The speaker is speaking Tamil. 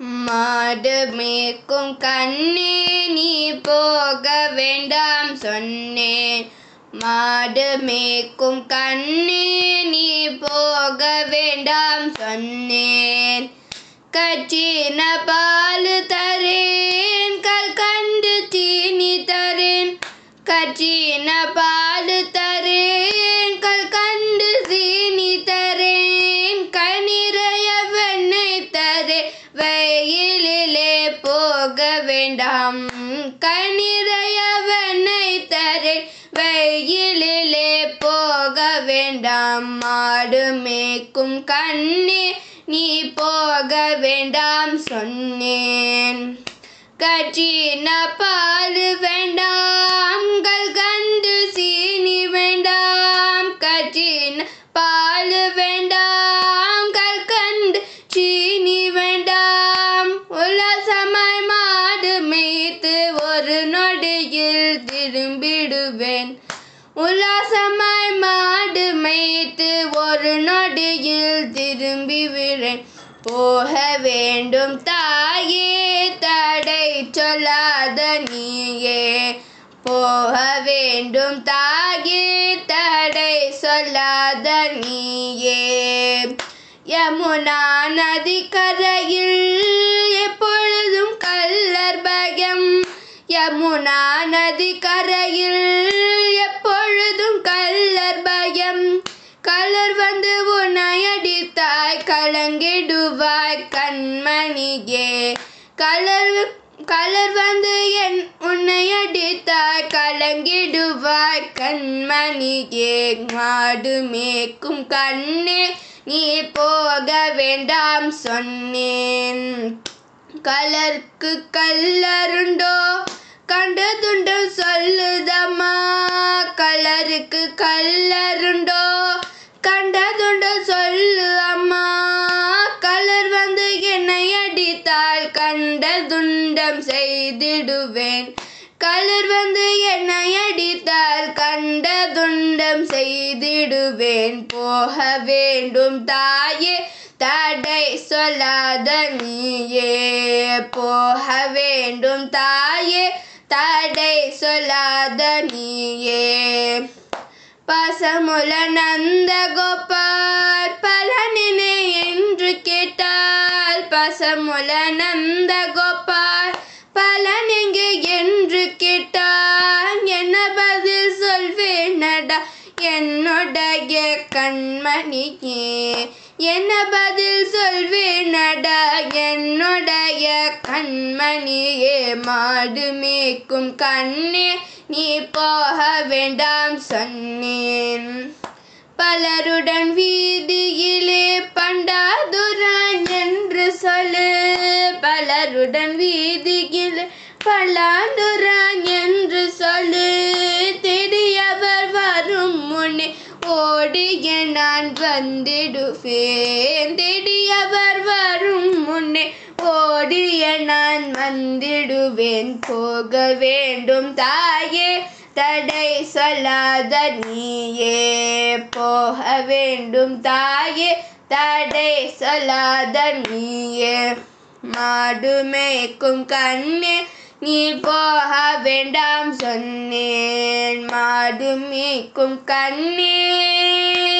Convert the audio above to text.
மாடு மேய்க்கும் கண்ணே நீ போக வேண்டாம் சொன்னேன். மாடு மேய்க்கும் கண்ணே நீ போக வேண்டாம் சொன்னேன். கச்சின பால் தரேன் கல் கண்டு சீனி தரேன். கச்சின பால் தரேன் கல் கண்டு சீனி தரேன். கனிறைய வெண்ணெய் தரேன் வேண்டாம் மாடு மேய்க்கும் கண்ணே நீ போக வேண்டாம் சொன்னேன். கச்சின பால் வேண்டாம். உல்லாசமாய் மாடு மேய்த்து ஒரு நொடியில் திரும்பி விழேன். போக வேண்டும் தாயே தடை சொல்லாத நீயே. போக வேண்டும் தாயே தடை சொல்லாத நீயே. யமுனா நதி கரையில் கண்மணியே கலர் கலர் வந்து என் உன்னை அடித்தாய் கலங்கிடுவாய் கண்மணியே. மாடு மேக்கும் கண்ணே நீ போக வேண்டாம் சொன்னேன். கலருக்கு கல்லருண்டோ கண்டதுண்டு சொல்லுதம்மா. கலருக்கு கல்லருண்டோ கண்டதுண்டம் செய்திடுவேன். கலர் வந்து என்னை அடித்தால் கண்ட துண்டம் செய்திடுவேன். போக வேண்டும் தாயே தடை சொல்லாத நீயே. போக வேண்டும் தாயே தடை சொல்லாத நீயே. பசமுல நந்த கோபால் கேட்டால் நந்த கோபால் பலன் எங்கே என்று கேட்டான். என்ன பதில் சொல்வேனடா? என்னுடைய கண்மணியே என்ன பதில் சொல்வேனடா? என்னுடைய கண்மணியே மாடு மேய்க்கும் கண்ணே நீ போக வேண்டாம் சொன்னேன். பலருடன் வீதியிலே பலு பலருடன் வீதியில் பல்லாந்துரான் என்று சொல்லு. தெரியவர் வரும் முன்னே ஓடிய நான் வந்திடுவேன். தெரியவர் வரும் முன்னே ஓடிய நான் வந்திடுவேன். போக வேண்டும் தாயே தடை சொல்லாத நீயே போக வேண்டும் தாயே தடை சொல்லாத நீயே மாடு மேய்க்கும் கண்ணே நீ போக வேண்டாம் சொன்னேன். மாடு மேய்க்கும் கண்ணே.